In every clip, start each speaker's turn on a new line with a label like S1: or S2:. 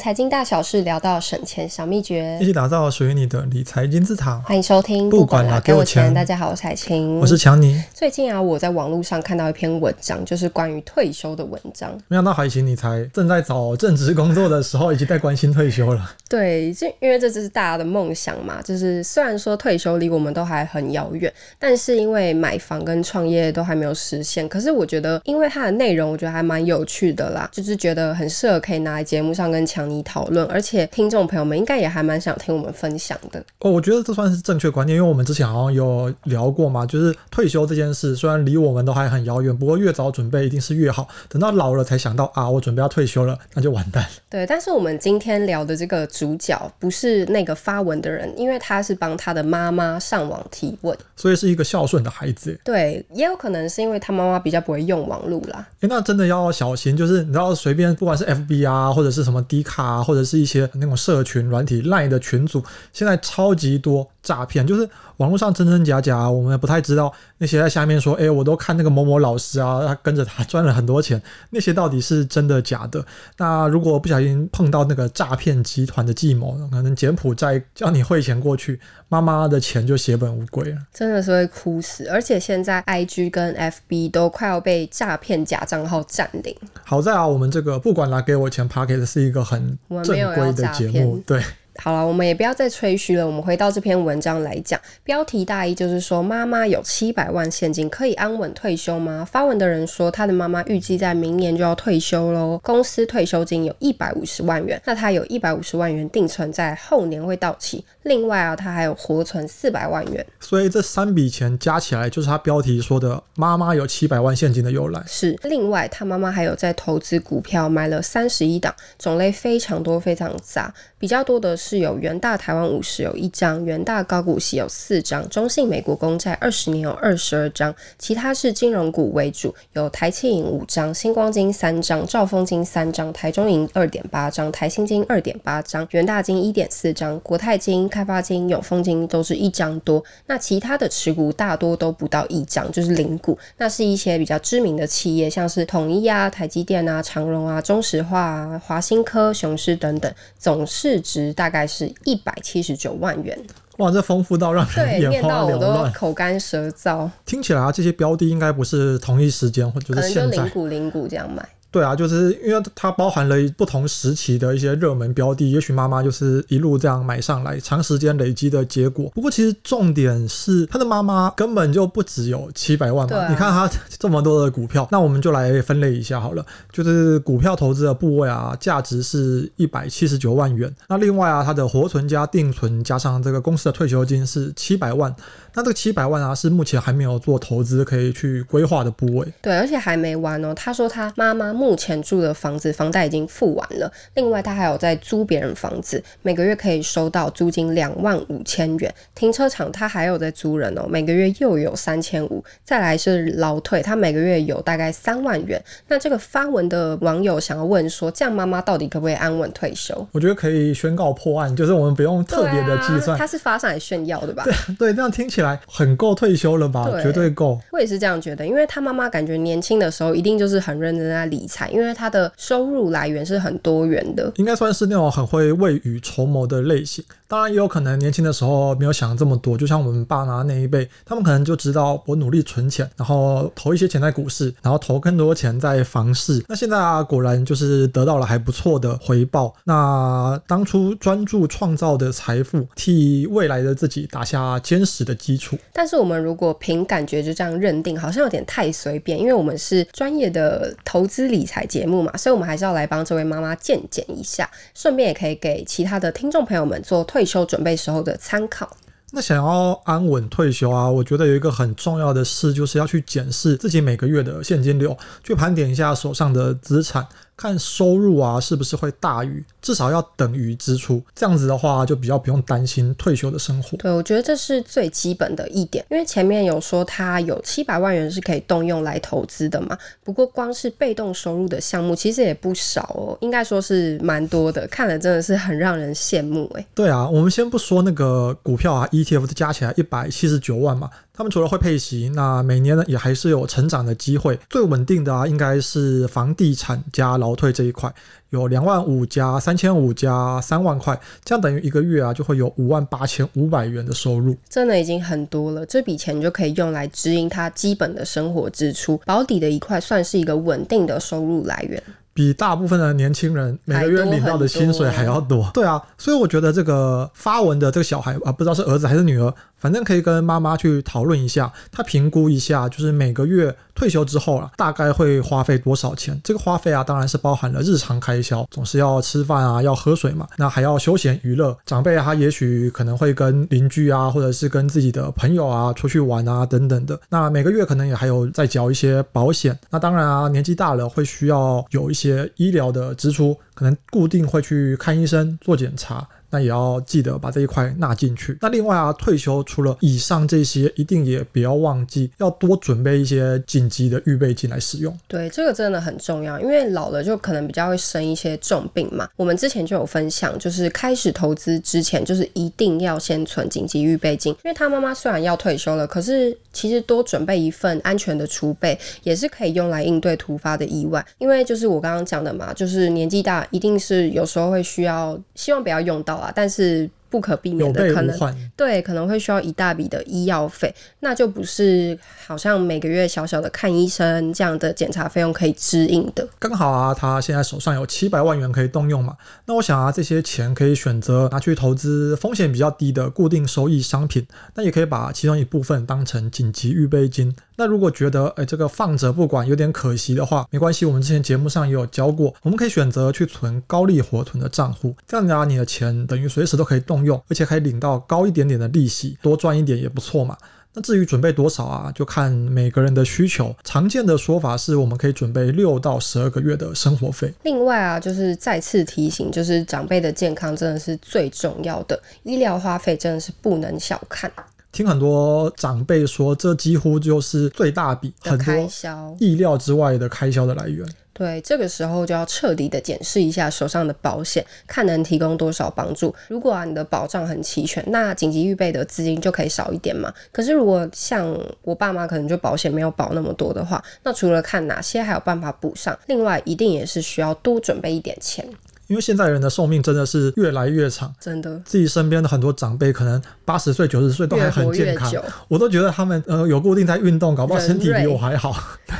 S1: 财经大小事，聊到省钱小秘诀，
S2: 一起打造属于你的理财金字塔。
S1: 欢迎收听，不管啦，给我钱。大家好，我是彩晴，
S2: 我是强尼。
S1: 最近啊，我在网络上看到一篇文章，就是关于退休的文章。
S2: 没想到海晴，你才正在找正职工作的时候，已经在关心退休了。
S1: 对，就因为这只是大家的梦想嘛。就是虽然说退休离我们都还很遥远，但是因为买房跟创业都还没有实现。可是我觉得，因为它的内容，我觉得还蛮有趣的啦，就是觉得很适合可以拿来节目上跟强尼讨论，而且听众朋友们应该也还蛮想听我们分享的。
S2: 哦，我觉得这算是正确观念，因为我们之前好像有聊过嘛，就是退休这件事虽然离我们都还很遥远，不过越早准备一定是越好。等到老了才想到啊，我准备要退休了，那就完蛋
S1: 了。对，但是我们今天聊的这个主角不是那个发文的人，因为他是帮他的妈妈上网提问，
S2: 所以是一个孝顺的孩子。
S1: 对，也有可能是因为他妈妈比较不会用网络啦。
S2: 哎，那真的要小心，就是你知道随便不管是 FB 啊，或者是什么 D 卡啊，或者是一些那种社群软体赖的群组，现在超级多诈骗，就是网络上真真假假，我们也不太知道。那些在下面说，哎，我都看那个某某老师啊，他跟着他赚了很多钱，那些到底是真的假的？那如果不小心碰到那个诈骗集团的计谋，可能柬埔寨叫你汇钱过去，妈妈的钱就血本无归了，
S1: 真的是会哭死。而且现在 IG 跟 FB 都快要被诈骗假账号占领。
S2: 好在啊，我们这个不管拿给我钱 Podcast 是一个很正规的节目，对。
S1: 好了，我们也不要再吹嘘了。我们回到这篇文章来讲，标题大意就是说，妈妈有七百万现金，可以安稳退休吗？发文的人说，他的妈妈预计在明年就要退休喽。公司退休金有一百五十万元，那他有一百五十万元定存在后年会到期。另外啊，他还有活存四百万元。
S2: 所以这三笔钱加起来，就是他标题说的妈妈有七百万现金的由来。
S1: 是。另外，他妈妈还有在投资股票，买了三十一档，种类非常多，非常杂，比较多的是。是有元大台湾五十有一张，元大高股息有四张，中信美国公债二十年有二十二张，其他是金融股为主，有台庆银五张，新光金三张，兆丰金三张，台中银二点八张，台新金二点八张，元大金一点四张，国泰金、开发金、永丰金都是一张多，那其他的持股大多都不到一张，就是零股，那是一些比较知名的企业，像是统一啊、台积电啊、长荣啊、中石化啊、华新科、雄狮等等，总市值大概。是一百七十九万元，
S2: 哇，这丰富到让人眼花缭乱，
S1: 都口干舌燥。
S2: 听起来啊，这些标的应该不是同一时间，或者是现在
S1: 零股零股这样买。
S2: 对啊，就是因为它包含了不同时期的一些热门标的，也许妈妈就是一路这样买上来，长时间累积的结果。不过其实重点是，他的妈妈根本就不只有七百万嘛。啊、你看他这么多的股票，那我们就来分类一下好了。就是股票投资的部位啊，价值是一百七十九万元。那另外啊，他的活存加定存加上这个公司的退休金是七百万。那这个七百万啊，是目前还没有做投资可以去规划的部位。
S1: 对，而且还没完哦。他说他妈妈目前住的房子房贷已经付完了，另外他还有在租别人房子，每个月可以收到租金两万五千元。停车场他还有在租人哦，每个月又有三千五。再来是劳退，他每个月有大概三万元。那这个发文的网友想要问说，这样妈妈到底可不可以安稳退休？
S2: 我觉得可以宣告破案，就是我们不用特别的计算。
S1: 他是发上来炫耀的吧？
S2: 对对，这样听起来。起来很够退休了吧？对绝对够。
S1: 我也是这样觉得，因为他妈妈感觉年轻的时候一定就是很认真在理财，因为他的收入来源是很多元的，
S2: 应该算是那种很会未雨绸缪的类型。当然也有可能年轻的时候没有想这么多，就像我们爸妈那一辈，他们可能就知道我努力存钱，然后投一些钱在股市，然后投更多钱在房市。那现在啊，果然就是得到了还不错的回报。那当初专注创造的财富，替未来的自己打下坚实的基。基础，
S1: 但是我们如果凭感觉就这样认定，好像有点太随便，因为我们是专业的投资理理财节目嘛，所以我们还是要来帮这位妈妈鉴检一下，顺便也可以给其他的听众朋友们做退休准备时候的参考。
S2: 那想要安稳退休啊，我觉得有一个很重要的事，就是要去检视自己每个月的现金流，去盘点一下手上的资产。看收入啊，是不是会大于，至少要等于支出，这样子的话就比较不用担心退休的生活。
S1: 对，我觉得这是最基本的一点，因为前面有说他有七百万元是可以动用来投资的嘛。不过光是被动收入的项目其实也不少哦，应该说是蛮多的，看了真的是很让人羡慕诶。
S2: 对啊，我们先不说那个股票啊，ETF 加起来一百七十九万嘛。他们除了会配息，那每年呢也还是有成长的机会。最稳定的啊，应该是房地产加劳劳退这一块，有两万五加三千五加三万块，这样等于一个月啊就会有五万八千五百元的收入，
S1: 真的已经很多了。这笔钱就可以用来支应他基本的生活支出，保底的一块算是一个稳定的收入来源。
S2: 比大部分的年轻人每个月领到的薪水还要，多，对啊，所以我觉得这个发文的这个小孩啊，不知道是儿子还是女儿。反正可以跟妈妈去讨论一下，她评估一下，就是每个月退休之后啊，大概会花费多少钱？这个花费啊，当然是包含了日常开销，总是要吃饭啊，要喝水嘛，那还要休闲娱乐。长辈他也许可能会跟邻居啊，或者是跟自己的朋友啊出去玩啊等等的。那每个月可能也还有再缴一些保险。那当然啊，年纪大了会需要有一些医疗的支出，可能固定会去看医生做检查。那也要记得把这一块纳进去。那另外啊，退休除了以上这些，一定也不要忘记要多准备一些紧急的预备金来使用。
S1: 对，这个真的很重要，因为老了就可能比较会生一些重病嘛。我们之前就有分享，就是开始投资之前，就是一定要先存紧急预备金。因为他妈妈虽然要退休了，可是其实多准备一份安全的储备，也是可以用来应对突发的意外。因为就是我刚刚讲的嘛，就是年纪大，一定是有时候会需要，希望不要用到。但是不可避免的可能，对，可能会需要一大笔的医药费，那就不是好像每个月小小的看医生这样的检查费用可以支应的。
S2: 刚好啊，他现在手上有七百万元可以动用嘛，那我想啊，这些钱可以选择拿去投资风险比较低的固定收益商品，那也可以把其中一部分当成紧急预备金。那如果觉得哎，这个放着不管有点可惜的话，没关系，我们之前节目上也有教过，我们可以选择去存高利活存的账户，这样子啊，你的钱等于随时都可以动用，而且可以领到高一点点的利息，多赚一点也不错嘛。那至于准备多少啊，就看每个人的需求。常见的说法是我们可以准备六到十二个月的生活费。
S1: 另外啊，就是再次提醒，就是长辈的健康真的是最重要的，医疗花费真的是不能小看。
S2: 听很多长辈说，这几乎就是最大笔很多开销、意料之外的开销的来源。
S1: 对，这个时候就要彻底的检视一下手上的保险，看能提供多少帮助。如果啊，你的保障很齐全，那紧急预备的资金就可以少一点嘛。可是如果像我爸妈可能就保险没有保那么多的话，那除了看哪些还有办法补上，另外一定也是需要多准备一点钱。
S2: 因为现在人的寿命真的是越来越长，
S1: 真的，
S2: 自己身边的很多长辈可能八十岁、九十岁都还很健康，我都觉得他们呃有固定在运动，搞不好身体比我还好。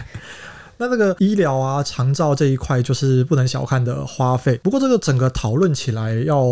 S2: 那这个医疗啊、长照这一块就是不能小看的花费。不过这个整个讨论起来要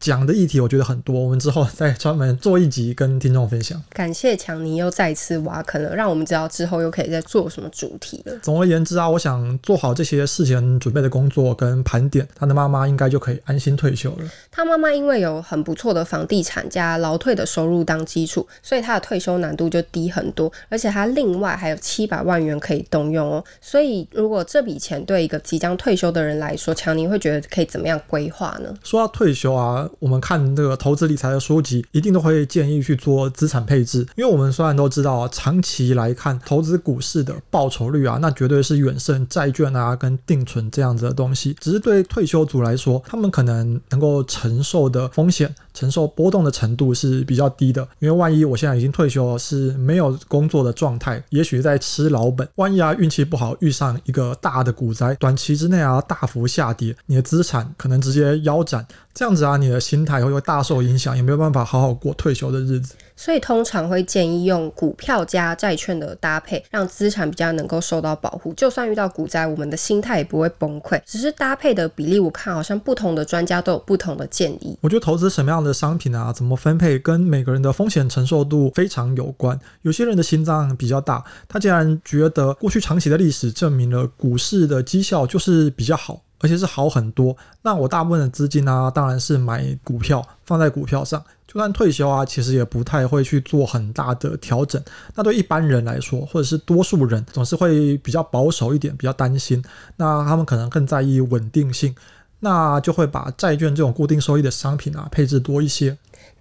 S2: 讲的议题，我觉得很多，我们之后再专门做一集跟听众分享。
S1: 感谢强尼又再次挖坑了，让我们知道之后又可以再做什么主题了。
S2: 总而言之啊，我想做好这些事前准备的工作跟盘点，他的妈妈应该就可以安心退休了。
S1: 他妈妈因为有很不错的房地产加劳退的收入当基础，所以他的退休难度就低很多，而且他另外还有七百万元可以动用哦。所以，如果这笔钱对一个即将退休的人来说，强尼会觉得可以怎么样规划呢？
S2: 说到退休啊，我们看这个投资理财的书籍，一定都会建议去做资产配置，因为我们虽然都知道啊，长期来看投资股市的报酬率啊，那绝对是远胜债券啊跟定存这样子的东西。只是对退休族来说，他们可能能够承受的风险。承受波动的程度是比较低的，因为万一我现在已经退休了，是没有工作的状态，也许在吃老本。万一啊运气不好，遇上一个大的股灾，短期之内啊大幅下跌，你的资产可能直接腰斩。这样子啊，你的心态会会大受影响，也没有办法好好过退休的日子。
S1: 所以通常会建议用股票加债券的搭配，让资产比较能够受到保护。就算遇到股灾，我们的心态也不会崩溃。只是搭配的比例，我看好像不同的专家都有不同的建议。
S2: 我觉得投资什么样的商品啊，怎么分配，跟每个人的风险承受度非常有关。有些人的心脏比较大，他竟然觉得过去长期的历史证明了股市的绩效就是比较好。而且是好很多。那我大部分的资金呢、当然是买股票，放在股票上。就算退休啊，其实也不太会去做很大的调整。那对一般人来说，或者是多数人，总是会比较保守一点，比较担心。那他们可能更在意稳定性，那就会把债券这种固定收益的商品啊，配置多一些。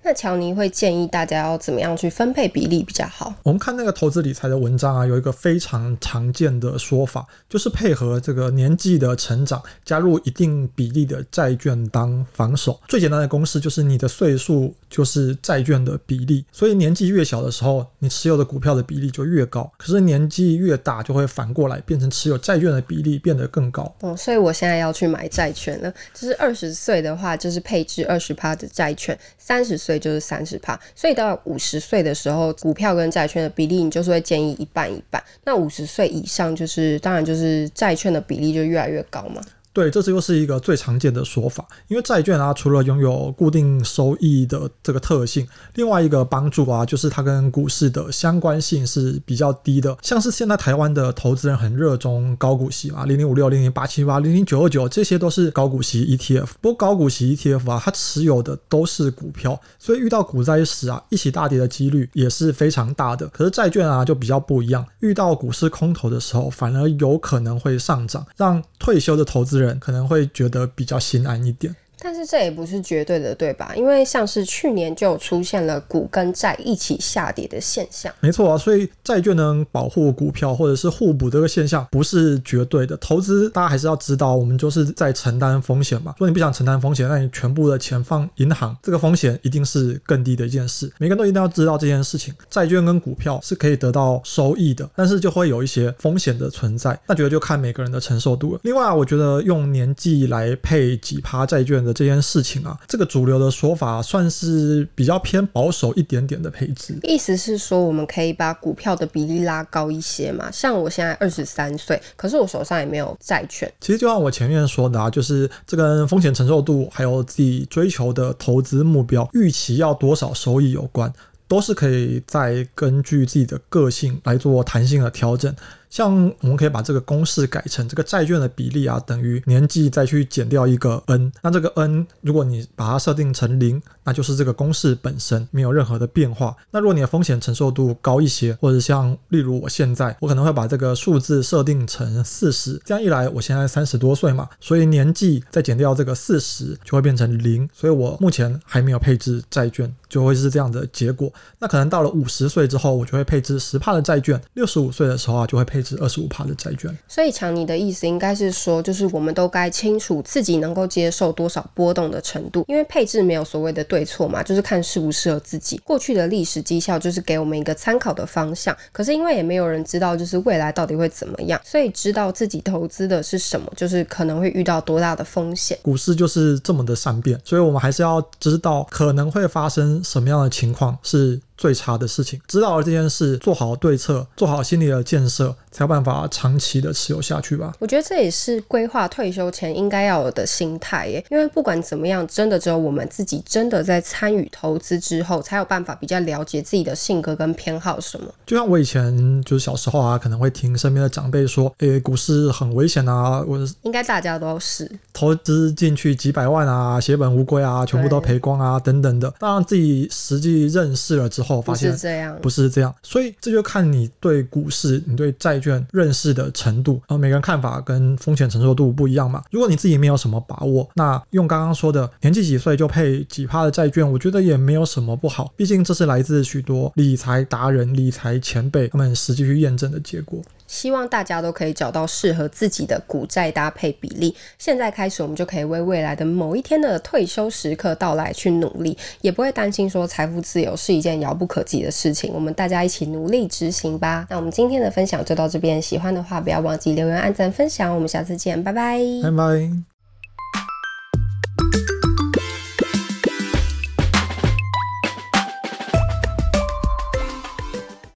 S1: 那乔尼会建议大家要怎么样去分配比例比较好？
S2: 我们看那个投资理财的文章啊，有一个非常常见的说法，就是配合这个年纪的成长，加入一定比例的债券当防守。最简单的公式就是你的岁数就是债券的比例，所以年纪越小的时候，你持有的股票的比例就越高。可是年纪越大，就会反过来变成持有债券的比例变得更高。
S1: 哦，所以我现在要去买债券了。就是二十岁的话，就是配置二十趴的债券；三十岁就是三十趴。所以到五十岁的时候，股票跟债券的比例，你就是会建议一半一半。那五十岁以上，就是当然就是债券的比例就越来越高嘛。
S2: 对，这是又是一个最常见的说法。因为债券啊，除了拥有固定收益的这个特性，另外一个帮助啊，就是它跟股市的相关性是比较低的。像是现在台湾的投资人很热衷高股息嘛，零零五六、零零八七八、零零九二九，这些都是高股息 ETF。不过高股息 ETF 啊，它持有的都是股票，所以遇到股灾时啊，一起大跌的几率也是非常大的。可是债券啊，就比较不一样，遇到股市空头的时候，反而有可能会上涨，让退休的投资人。人可能会觉得比较心安一点。
S1: 但是这也不是绝对的，对吧？因为像是去年就出现了股跟债一起下跌的现象。
S2: 没错啊，所以债券能保护股票或者是互补这个现象不是绝对的。投资大家还是要知道，我们就是在承担风险嘛。如果你不想承担风险，那你全部的钱放银行，这个风险一定是更低的一件事。每个人都一定要知道这件事情。债券跟股票是可以得到收益的，但是就会有一些风险的存在。那觉得就看每个人的承受度了。另外，我觉得用年纪来配几趴债券的这件事情啊，这个主流的说法算是比较偏保守一点点的配置。
S1: 意思是说，我们可以把股票的比例拉高一些嘛？像我现在二十三岁，可是我手上也没有债券。
S2: 其实就像我前面说的啊，就是这跟风险承受度还有自己追求的投资目标预期要多少收益有关，都是可以再根据自己的个性来做弹性的调整。像我们可以把这个公式改成这个债券的比例啊，等于年纪再去减掉一个 n。那这个 n 如果你把它设定成零，那就是这个公式本身没有任何的变化。那如果你的风险承受度高一些，或者像例如我现在，我可能会把这个数字设定成四十。这样一来，我现在三十多岁嘛，所以年纪再减掉这个四十，就会变成零。所以我目前还没有配置债券，就会是这样的结果。那可能到了五十岁之后，我就会配置十帕的债券；六十五岁的时候啊，就会配置。是二十五趴的债券，
S1: 所以强尼的意思应该是说，就是我们都该清楚自己能够接受多少波动的程度，因为配置没有所谓的对错嘛，就是看适不适合自己。过去的历史绩效就是给我们一个参考的方向，可是因为也没有人知道就是未来到底会怎么样，所以知道自己投资的是什么，就是可能会遇到多大的风险。
S2: 股市就是这么的善变，所以我们还是要知道可能会发生什么样的情况是。最差的事情，知道了这件事，做好对策，做好心理的建设，才有办法长期的持有下去吧。
S1: 我觉得这也是规划退休前应该要有的心态耶。因为不管怎么样，真的只有我们自己真的在参与投资之后，才有办法比较了解自己的性格跟偏好什么。
S2: 就像我以前就是小时候啊，可能会听身边的长辈说，诶，股市很危险啊，我
S1: 应该大家都是
S2: 投资进去几百万啊，血本无归啊，全部都赔光啊，等等的。当然自己实际认识了之后。后发现不是这样，不是这样，所以这就看你对股市、你对债券认识的程度，然后每个人看法跟风险承受度不一样嘛。如果你自己没有什么把握，那用刚刚说的年纪几岁就配几趴的债券，我觉得也没有什么不好。毕竟这是来自许多理财达人、理财前辈他们实际去验证的结果。
S1: 希望大家都可以找到适合自己的股债搭配比例。现在开始，我们就可以为未来的某一天的退休时刻到来去努力，也不会担心说财富自由是一件遥不可及的事情。我们大家一起努力执行吧。那我们今天的分享就到这边，喜欢的话不要忘记留言、按赞、分享。我们下次见，拜拜，
S2: 拜拜。